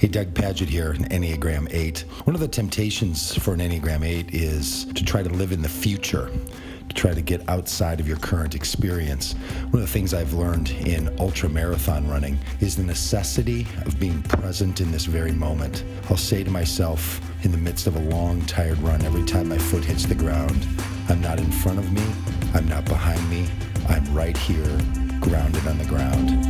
Hey, Doug Pagitt here, Enneagram 8. One of the temptations for an Enneagram 8 is to try to live in the future, to try to get outside of your current experience. One of the things I've learned in ultra marathon running is the necessity of being present in this very moment. I'll say to myself in the midst of a long, tired run, every time my foot hits the ground, I'm not in front of me, I'm not behind me, I'm right here, grounded on the ground.